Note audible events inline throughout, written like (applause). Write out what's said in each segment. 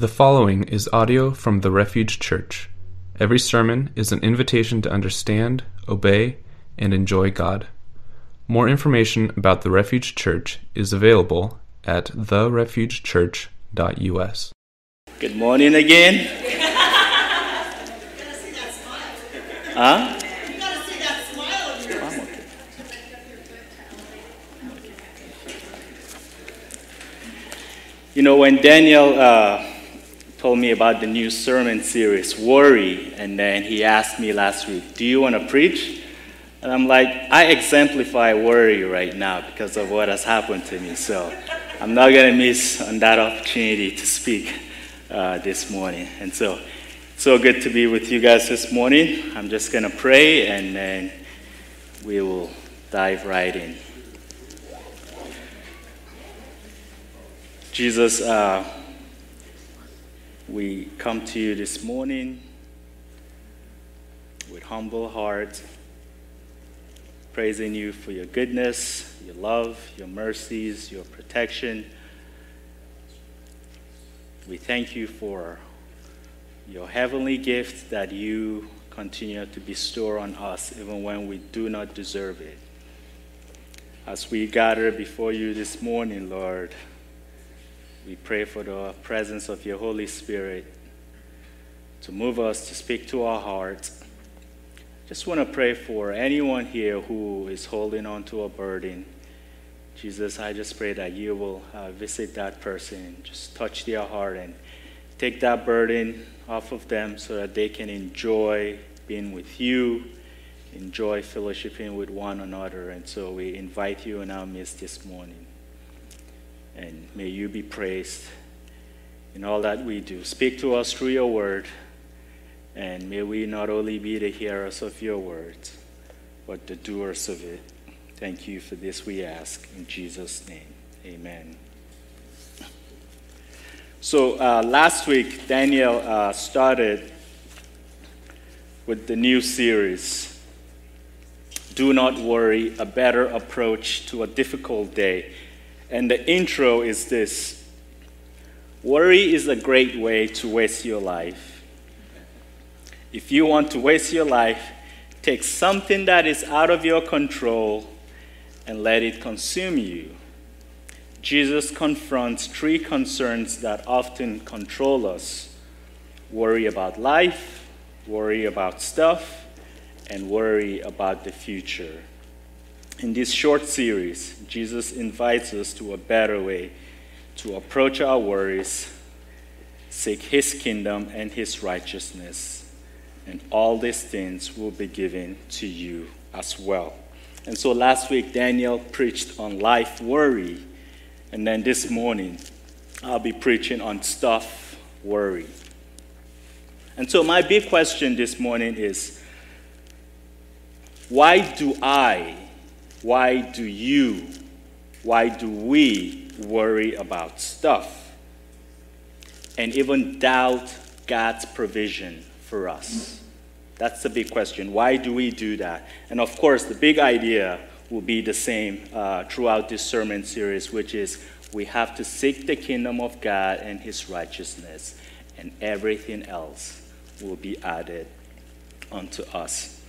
The following is audio from the Refuge Church. Every sermon is an invitation to understand, obey, and enjoy God. More information about the Refuge Church is available at therefugechurch.us. Good morning again. Huh? I'm okay. You know, when Daniel uh, told me about the new sermon series, Worry, and then he asked me last week, Do you want to preach? And I'm like, I exemplify worry right now because of what has happened to me. So I'm not going to miss on that opportunity to speak uh, this morning. And so, so good to be with you guys this morning. I'm just going to pray and then we will dive right in. Jesus, uh, we come to you this morning with humble hearts, praising you for your goodness, your love, your mercies, your protection. We thank you for your heavenly gift that you continue to bestow on us even when we do not deserve it. As we gather before you this morning, Lord, we pray for the presence of your Holy Spirit to move us, to speak to our hearts. Just want to pray for anyone here who is holding on to a burden. Jesus, I just pray that you will uh, visit that person, just touch their heart and take that burden off of them so that they can enjoy being with you, enjoy fellowshipping with one another. And so we invite you in our midst this morning. And may you be praised in all that we do. Speak to us through your word. And may we not only be the hearers of your words, but the doers of it. Thank you for this, we ask. In Jesus' name, amen. So uh, last week, Daniel uh, started with the new series Do Not Worry, a better approach to a difficult day. And the intro is this Worry is a great way to waste your life. If you want to waste your life, take something that is out of your control and let it consume you. Jesus confronts three concerns that often control us worry about life, worry about stuff, and worry about the future. In this short series, Jesus invites us to a better way to approach our worries, seek His kingdom and His righteousness, and all these things will be given to you as well. And so last week, Daniel preached on life worry, and then this morning, I'll be preaching on stuff worry. And so, my big question this morning is why do I why do you, why do we worry about stuff and even doubt God's provision for us? That's the big question. Why do we do that? And of course, the big idea will be the same uh, throughout this sermon series, which is we have to seek the kingdom of God and his righteousness, and everything else will be added unto us.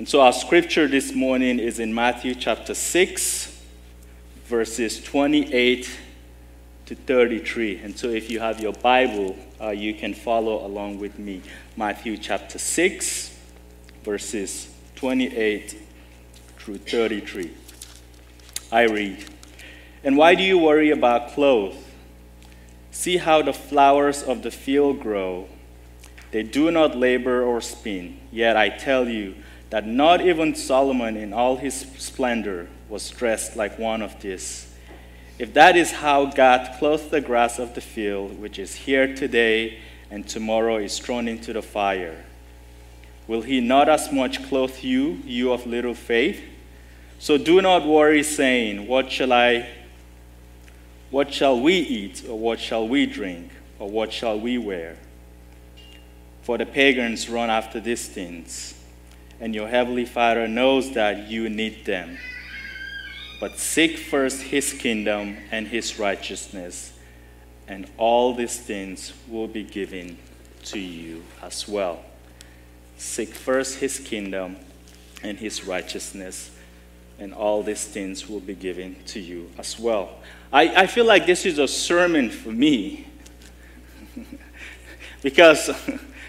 And so our scripture this morning is in Matthew chapter 6, verses 28 to 33. And so if you have your Bible, uh, you can follow along with me. Matthew chapter 6, verses 28 through 33. I read, And why do you worry about clothes? See how the flowers of the field grow. They do not labor or spin. Yet I tell you, that not even Solomon in all his splendor was dressed like one of these. If that is how God clothed the grass of the field, which is here today and tomorrow is thrown into the fire, will he not as much clothe you, you of little faith? So do not worry, saying, What shall I, what shall we eat, or what shall we drink, or what shall we wear? For the pagans run after these things and your heavenly Father knows that you need them. But seek first his kingdom and his righteousness, and all these things will be given to you as well. Seek first his kingdom and his righteousness, and all these things will be given to you as well. I, I feel like this is a sermon for me (laughs) because (laughs)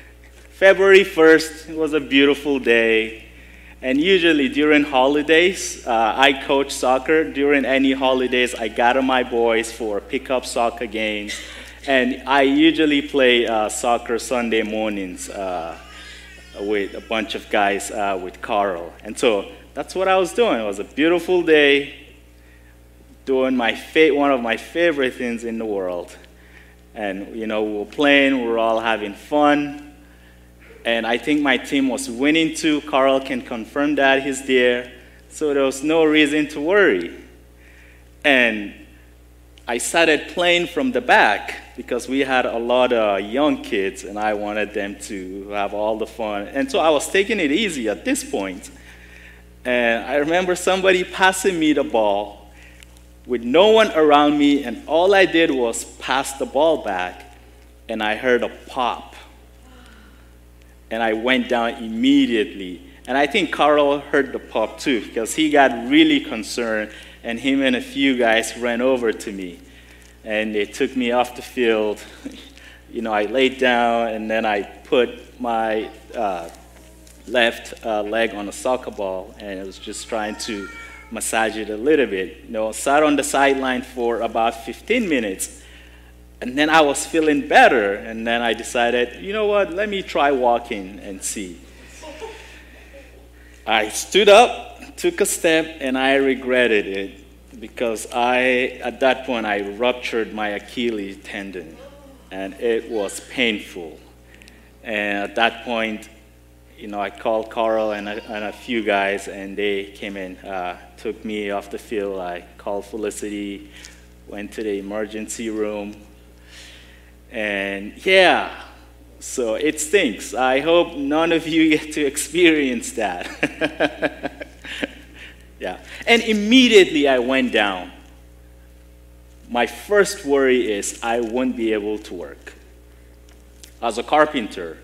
February 1st was a beautiful day. And usually during holidays, uh, I coach soccer. During any holidays, I gather my boys for pickup soccer games. And I usually play uh, soccer Sunday mornings uh, with a bunch of guys uh, with Carl. And so that's what I was doing. It was a beautiful day, doing my fa- one of my favorite things in the world. And, you know, we were playing, we were all having fun. And I think my team was winning too. Carl can confirm that, he's there. So there was no reason to worry. And I started playing from the back because we had a lot of young kids and I wanted them to have all the fun. And so I was taking it easy at this point. And I remember somebody passing me the ball with no one around me, and all I did was pass the ball back, and I heard a pop and I went down immediately. And I think Carl heard the pop too, because he got really concerned, and him and a few guys ran over to me. And they took me off the field. (laughs) you know, I laid down, and then I put my uh, left uh, leg on a soccer ball, and I was just trying to massage it a little bit. You know, sat on the sideline for about 15 minutes and then I was feeling better, and then I decided, you know what, let me try walking and see. I stood up, took a step, and I regretted it because I, at that point, I ruptured my Achilles tendon, and it was painful. And at that point, you know, I called Carl and a, and a few guys, and they came in, uh, took me off the field. I called Felicity, went to the emergency room, and yeah, so it stinks. I hope none of you (laughs) get to experience that. (laughs) yeah. And immediately I went down. My first worry is I won't be able to work. As a carpenter,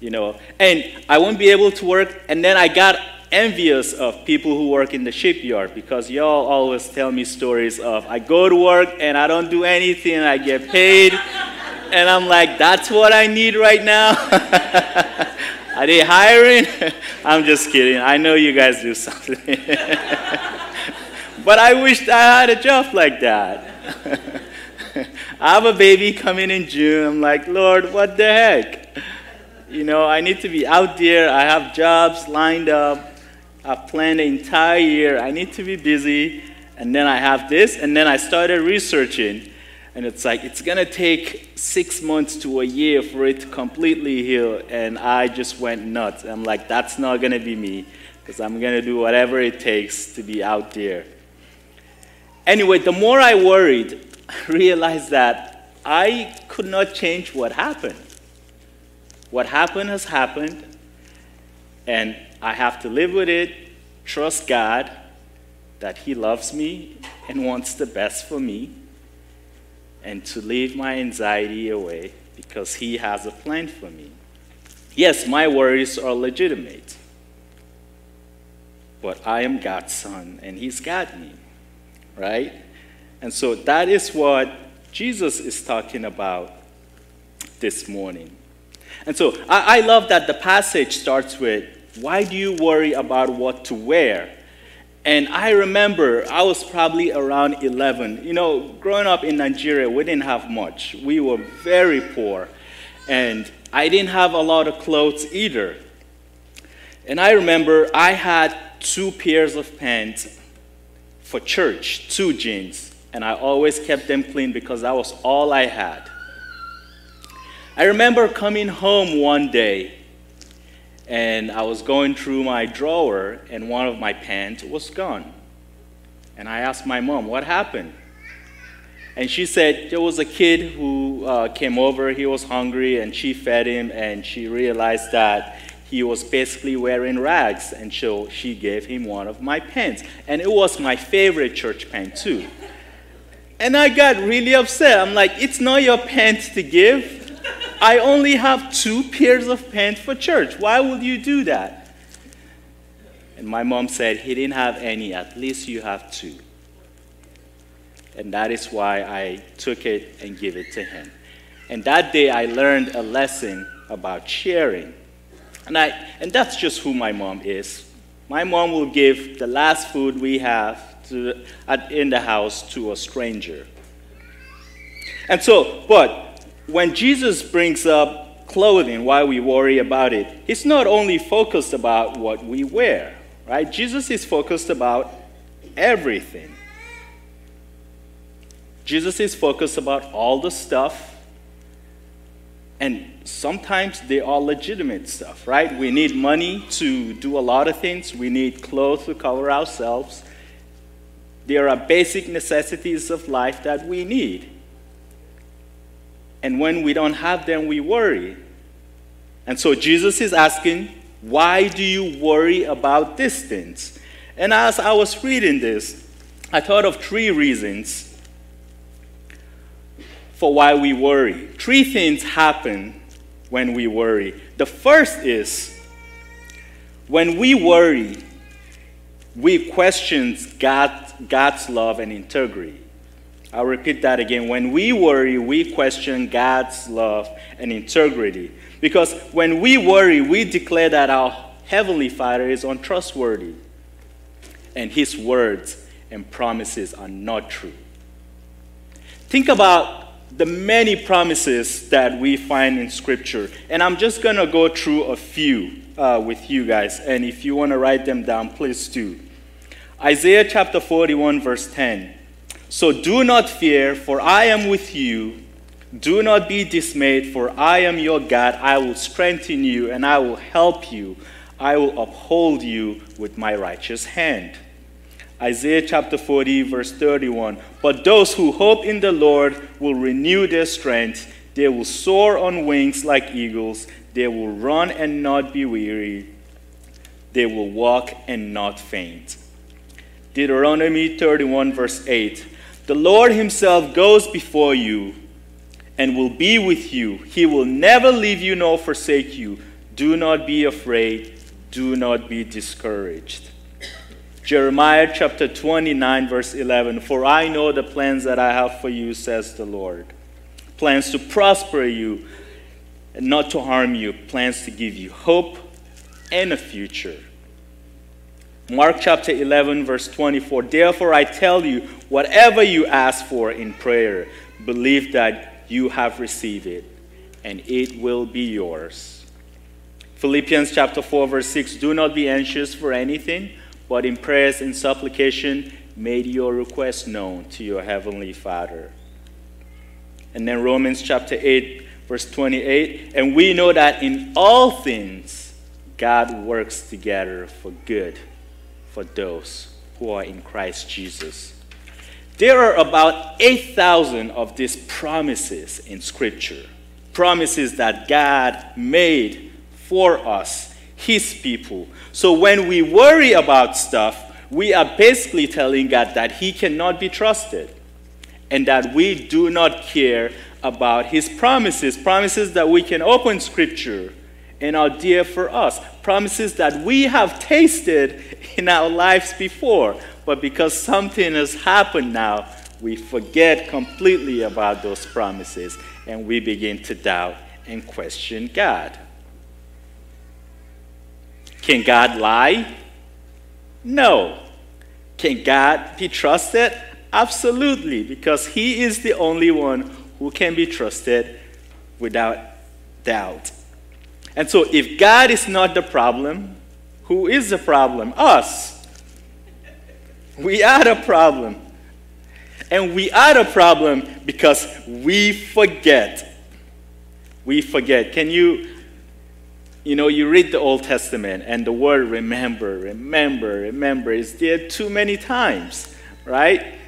you know, and I won't be able to work, and then I got envious of people who work in the shipyard because y'all always tell me stories of I go to work and I don't do anything, I get paid. and I'm like, that's what I need right now. (laughs) Are they hiring? (laughs) I'm just kidding. I know you guys do something. (laughs) but I wished I had a job like that. I have a baby coming in June. I'm like, Lord, what the heck? You know, I need to be out there. I have jobs lined up. I've planned the entire year. I need to be busy. And then I have this. And then I started researching. And it's like, it's going to take six months to a year for it to completely heal. And I just went nuts. I'm like, that's not going to be me because I'm going to do whatever it takes to be out there. Anyway, the more I worried, (laughs) I realized that I could not change what happened. What happened has happened, and I have to live with it, trust God that He loves me and wants the best for me, and to leave my anxiety away because He has a plan for me. Yes, my worries are legitimate, but I am God's son and He's got me, right? And so that is what Jesus is talking about this morning. And so I, I love that the passage starts with, Why do you worry about what to wear? And I remember I was probably around 11. You know, growing up in Nigeria, we didn't have much. We were very poor. And I didn't have a lot of clothes either. And I remember I had two pairs of pants for church, two jeans. And I always kept them clean because that was all I had. I remember coming home one day and I was going through my drawer, and one of my pants was gone. And I asked my mom, What happened? And she said there was a kid who uh, came over, he was hungry, and she fed him, and she realized that he was basically wearing rags, and so she gave him one of my pants. And it was my favorite church pant, too. And I got really upset. I'm like, it's not your pants to give. I only have two pairs of pants for church. Why would you do that? And my mom said, he didn't have any. At least you have two. And that is why I took it and gave it to him. And that day I learned a lesson about sharing. And, I, and that's just who my mom is. My mom will give the last food we have to, at, in the house to a stranger. And so, but when Jesus brings up clothing, why we worry about it, he's not only focused about what we wear, right? Jesus is focused about everything. Jesus is focused about all the stuff and sometimes they are legitimate stuff, right? We need money to do a lot of things. We need clothes to cover ourselves. There are basic necessities of life that we need. And when we don't have them, we worry. And so Jesus is asking, why do you worry about these things? And as I was reading this, I thought of three reasons for why we worry. Three things happen when we worry. The first is when we worry, we question God, God's love and integrity. I'll repeat that again. When we worry, we question God's love and integrity. Because when we worry, we declare that our Heavenly Father is untrustworthy and His words and promises are not true. Think about the many promises that we find in Scripture. And I'm just going to go through a few uh, with you guys. And if you want to write them down, please do. Isaiah chapter 41, verse 10. So do not fear, for I am with you. Do not be dismayed, for I am your God. I will strengthen you and I will help you. I will uphold you with my righteous hand. Isaiah chapter 40, verse 31. But those who hope in the Lord will renew their strength. They will soar on wings like eagles. They will run and not be weary. They will walk and not faint. Deuteronomy 31, verse 8. The Lord Himself goes before you and will be with you. He will never leave you nor forsake you. Do not be afraid. Do not be discouraged. Jeremiah chapter 29, verse 11 For I know the plans that I have for you, says the Lord. Plans to prosper you and not to harm you, plans to give you hope and a future. Mark chapter 11, verse 24 Therefore I tell you, whatever you ask for in prayer, believe that you have received it, and it will be yours. Philippians chapter 4, verse 6 Do not be anxious for anything but in prayers and supplication, made your request known to your heavenly Father. And then Romans chapter 8, verse 28 And we know that in all things, God works together for good for those who are in Christ Jesus. There are about 8,000 of these promises in Scripture, promises that God made for us his people. So when we worry about stuff, we are basically telling God that He cannot be trusted and that we do not care about His promises, promises that we can open Scripture and are dear for us, promises that we have tasted in our lives before, but because something has happened now, we forget completely about those promises and we begin to doubt and question God. Can God lie? No. Can God be trusted? Absolutely, because He is the only one who can be trusted without doubt. And so, if God is not the problem, who is the problem? Us. We are the problem. And we are the problem because we forget. We forget. Can you you know, you read the Old Testament and the word remember, remember, remember is there too many times, right?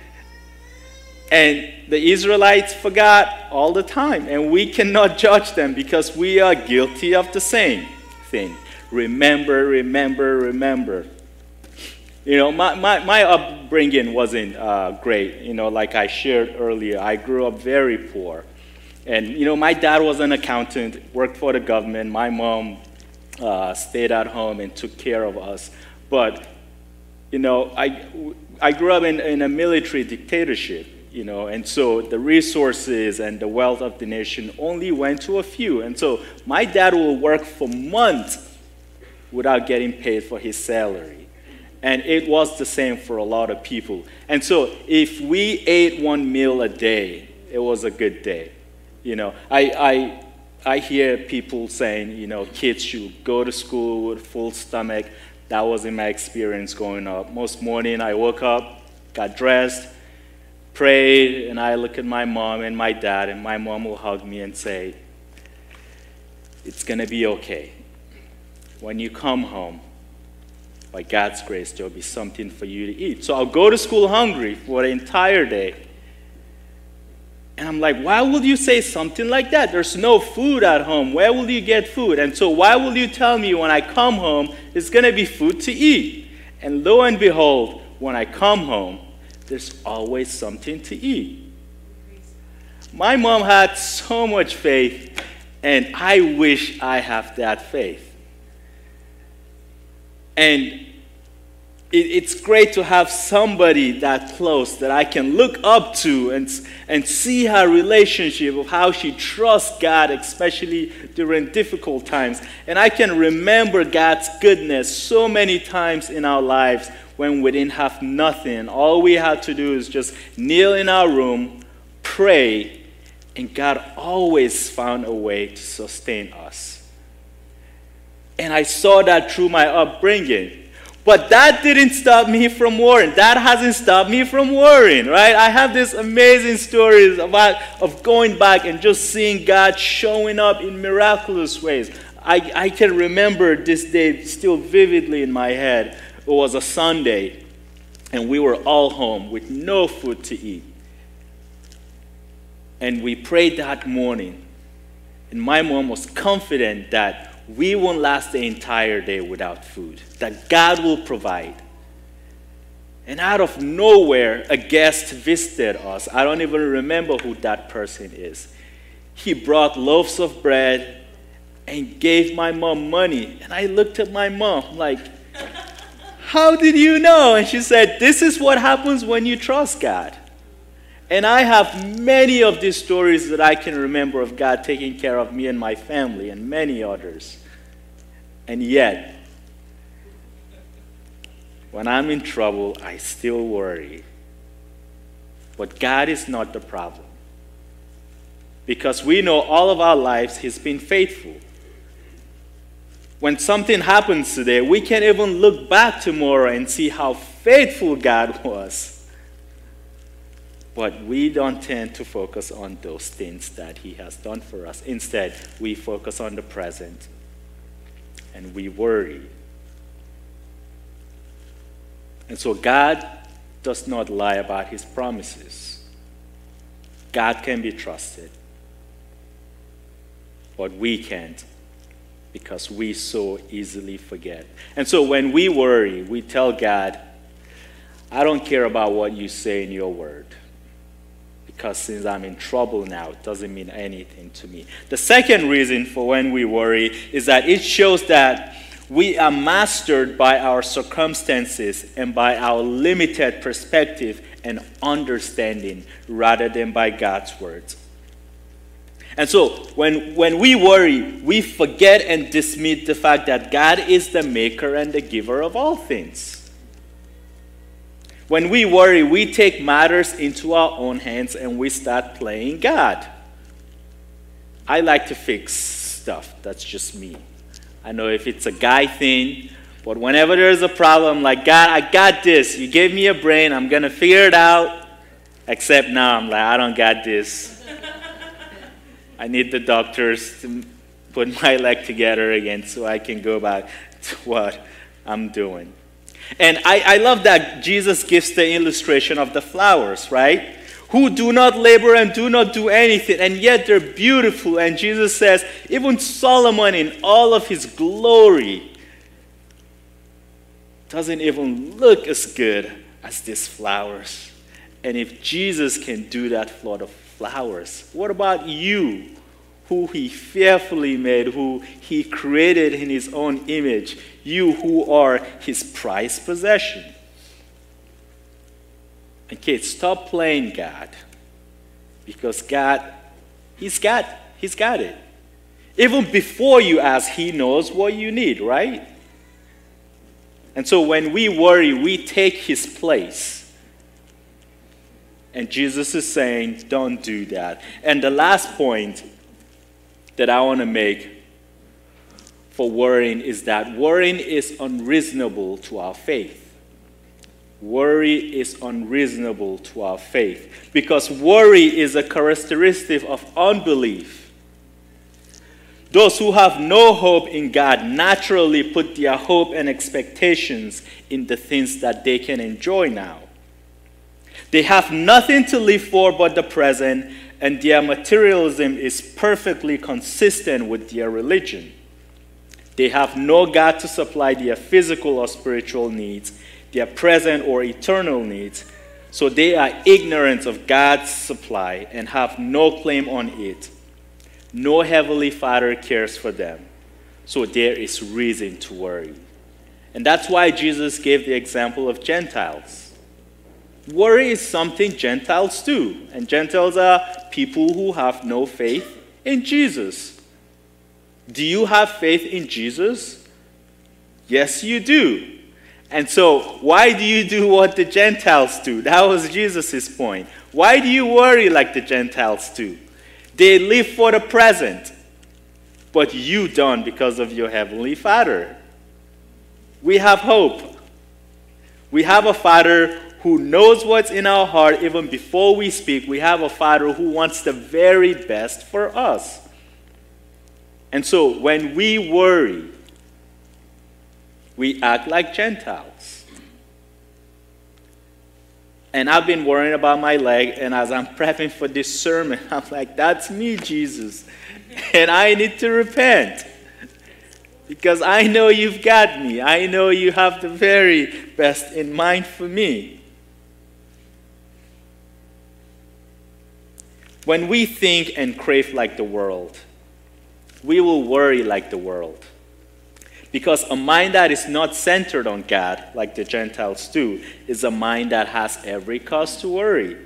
And the Israelites forgot all the time, and we cannot (laughs) judge them because we are guilty of the same thing. Remember, remember, remember. You know, my, my, my upbringing wasn't uh, great. You know, like I shared earlier, I grew up very poor. And, you know, my dad was an accountant, worked for the government. My mom uh, stayed at home and took care of us. But, you know, I, I grew up in, in a military dictatorship, you know, and so the resources and the wealth of the nation only went to a few. And so my dad will work for months without getting paid for his salary. And it was the same for a lot of people. And so if we ate one meal a day, it was a good day. You know, I, I, I hear people saying, you know, kids should go to school with full stomach. That wasn't my experience growing up. Most morning I woke up, got dressed, prayed, and I look at my mom and my dad, and my mom will hug me and say, It's going to be okay. When you come home, by God's grace, there'll be something for you to eat. So I'll go to school hungry for the entire day. And I'm like, why would you say something like that? There's no food at home. Where will you get food? And so, why will you tell me when I come home it's going to be food to eat? And lo and behold, when I come home, there's always something to eat. My mom had so much faith, and I wish I have that faith. And it's great to have somebody that close that I can look up to and, and see her relationship of how she trusts God, especially during difficult times. And I can remember God's goodness so many times in our lives when we didn't have nothing. All we had to do is just kneel in our room, pray, and God always found a way to sustain us. And I saw that through my upbringing. But that didn't stop me from worrying. That hasn't stopped me from worrying, right? I have these amazing stories about of going back and just seeing God showing up in miraculous ways. I, I can remember this day still vividly in my head. It was a Sunday, and we were all home with no food to eat. And we prayed that morning, and my mom was confident that we won't last the entire day without food, that God will provide. And out of nowhere, a guest visited us. I don't even remember who that person is. He brought loaves of bread and gave my mom money. And I looked at my mom like, How did you know? And she said, This is what happens when you trust God. And I have many of these stories that I can remember of God taking care of me and my family and many others. And yet, when I'm in trouble, I still worry. But God is not the problem. Because we know all of our lives He's been faithful. When something happens today, we can even look back tomorrow and see how faithful God (laughs) was. But we don't tend to focus on those things that He has done for us. Instead, we focus on the present and we worry. And so God does not lie about His promises. God can be trusted. But we can't because we so easily forget. And so when we worry, we tell God, I don't care about what you say in your word because since I'm in trouble now, it doesn't mean anything to me. The second reason for when we worry is that it shows that we are mastered by our circumstances and by our limited perspective and understanding rather than by God's words. And so, when, when we worry, we forget and dismiss the fact that God is the maker and the giver of all things. When we worry, we take matters into our own hands and we start playing God. I like to fix stuff. That's just me. I know if it's a guy thing, but whenever there's a problem, like, God, I got this. You gave me a brain. I'm going to figure it out. Except now, I'm like, I don't got this. I need the doctors to put my (laughs) leg together again so I can go back to (laughs) what I'm doing. And I, I love that Jesus gives the illustration of the flowers, right? Who do not labor and do not do anything, and yet they're beautiful. And Jesus says, even Solomon in all of his glory doesn't even look as good as these flowers. And if Jesus can do that for the flowers, what about you, who he fearfully made, who he created in his own image, you who are his prized possession? Kids, stop playing God. Because God, he's got, he's got it. Even before you ask, he knows what you need, right? And so when we worry, we take his place. And Jesus is saying, don't do that. And the last point that I want to make for worrying is that worrying is unreasonable to our faith. Worry is unreasonable to our faith because worry is a characteristic of unbelief. Those who have no hope in God naturally put their hope and expectations in the things that they can enjoy now. They have nothing to live for but the present, and their materialism is perfectly consistent with their religion. They have no God to supply their physical or spiritual needs, their present or eternal needs, so they are ignorant of God's supply and have no claim on it. No heavenly Father cares for them, so there is reason to worry. And that's why Jesus gave the example of Gentiles. Worry is something Gentiles do, and Gentiles are people who have no faith in Jesus. Do you have faith in Jesus? Yes, you do. And so, why do you do what the Gentiles do? That was Jesus' point. Why do you worry like the Gentiles do? They live for the present, but you don't because of your Heavenly Father. We have hope. We have a Father who knows what's in our heart even before we speak. We have a Father who wants the very best for us. And so when we worry, we act like Gentiles. And I've been worrying about my leg, and as I'm (laughs) prepping for this sermon, (laughs) I'm like, that's me, Jesus. (laughs) And I need to repent. Because I know you've got me. I know you have the very best in mind for me. When we think and crave like the world, we will worry like the world. Because a mind that is not centered on God, like the Gentiles do, is a mind that has every cause to worry.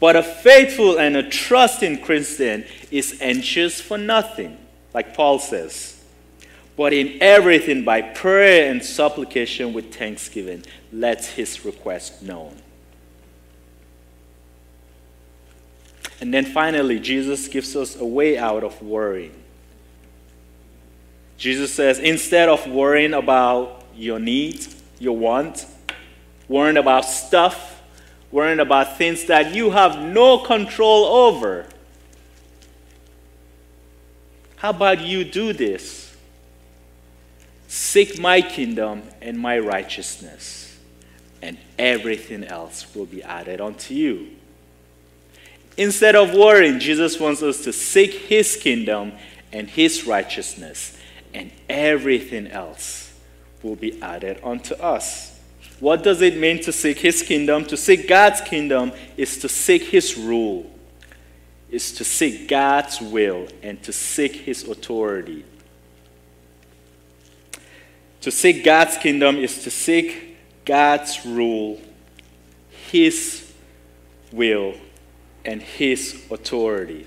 But a faithful and a trusting Christian is anxious for nothing, like Paul says. But in everything, by prayer and supplication with thanksgiving, let his request known. And then finally, Jesus gives us a way out of worrying. Jesus says, instead of worrying about your needs, your want, worrying about stuff, worrying about things that you have no control over, how about you do this? Seek my kingdom and my righteousness, and everything else will be added unto you. Instead of worrying, Jesus wants us to seek his kingdom and his righteousness, and everything else will be added unto us. What does it mean to seek his kingdom? To seek God's kingdom is to seek his rule, is to seek God's will, and to seek his authority. To seek God's kingdom is to seek God's rule, his will, and his authority.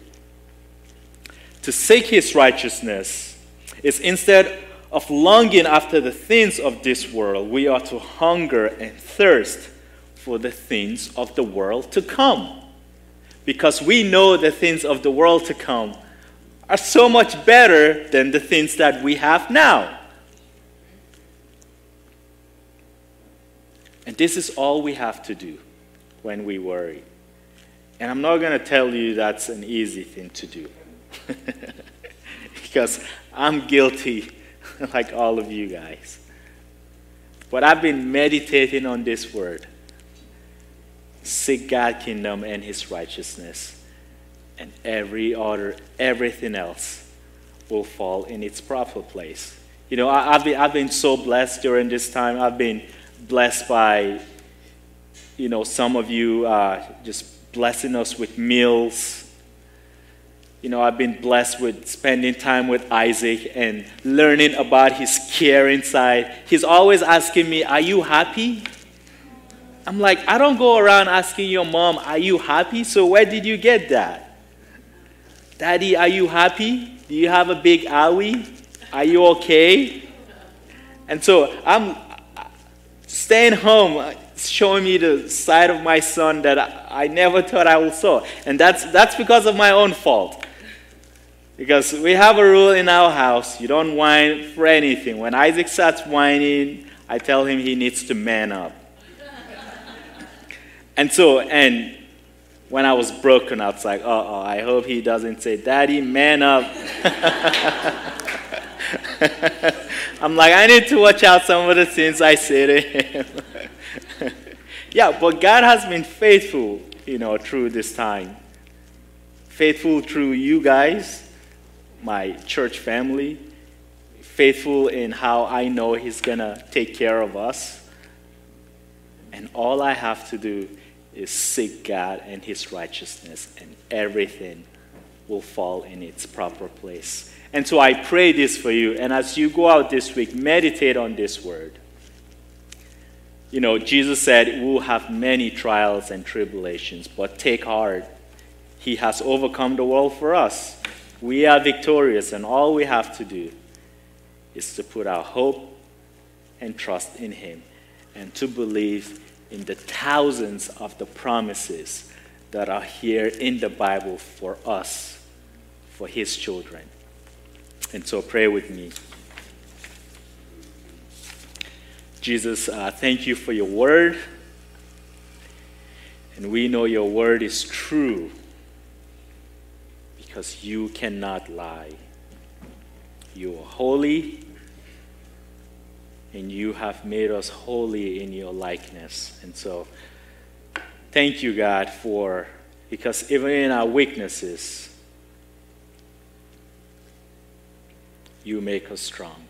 To seek his righteousness is instead of longing after the things of this world, we are to hunger and thirst for the things of the world to come. Because we know the things of the world to come are so much better than the things that we have now. And this is all we have to do when we worry. And I'm not going to tell you that's an easy thing to do. (laughs) because I'm guilty, (laughs) like all of you guys. But I've been meditating on this word seek God's kingdom and his righteousness, and every other, everything else will fall in its proper place. You know, I, have been, I've been so blessed during this time. I've been blessed by, you know, some of you uh, just blessing us with meals. You know, I've been blessed with spending time with Isaac and learning about his care inside. He's always asking me, Are you happy? I'm like, I don't go around asking your mom, Are you happy? So where did you get that? Daddy, are you happy? Do you have a big owie? Are you okay? And so I'm staying home, showing me the side of my son that I, never thought I would saw. And that's, that's because of my own fault. Because we have a rule in our house you don't whine for anything. When Isaac starts whining, I tell him he needs to man up. (laughs) and so, and when I was broken, I was like, oh, I hope he doesn't say, Daddy, man up. (laughs) I'm like, I need to watch out some of the things I say to him. (laughs) yeah, but God has been faithful, you know, through this time. Faithful through you guys, my church family. Faithful in how I know He's going to take care of us. And all I have to do is seek God and His righteousness, and everything will fall in its proper place. And so I pray this for you. And as you go out this week, meditate on this word. You know, Jesus said, We'll have many trials and tribulations, but take heart. He has overcome the world for us. We are victorious, and all we have to do is to put our hope and trust in Him and to believe in the thousands of the promises that are here in the Bible for us, for His children. And so pray with me. Jesus, uh, thank you for your word. And we know your word is true because you cannot lie. You are holy, and you have made us holy in your likeness. And so, thank you, God, for, because even in our weaknesses, you make us strong.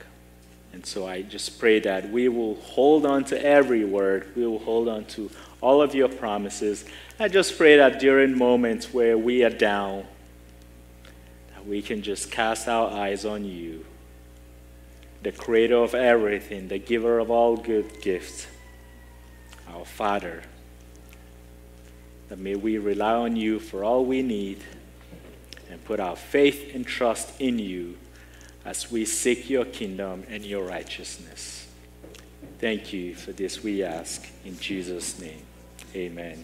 And so I just pray that we will hold on to every word. We will hold on to all of your promises. I just pray that during moments where we are down, that we can just cast our eyes on you, the creator of everything, the giver of all good gifts, our Father. That may we rely on you for all we need and put our faith and trust in you as we seek your kingdom and your righteousness. Thank you for this, we ask in Jesus' name. Amen.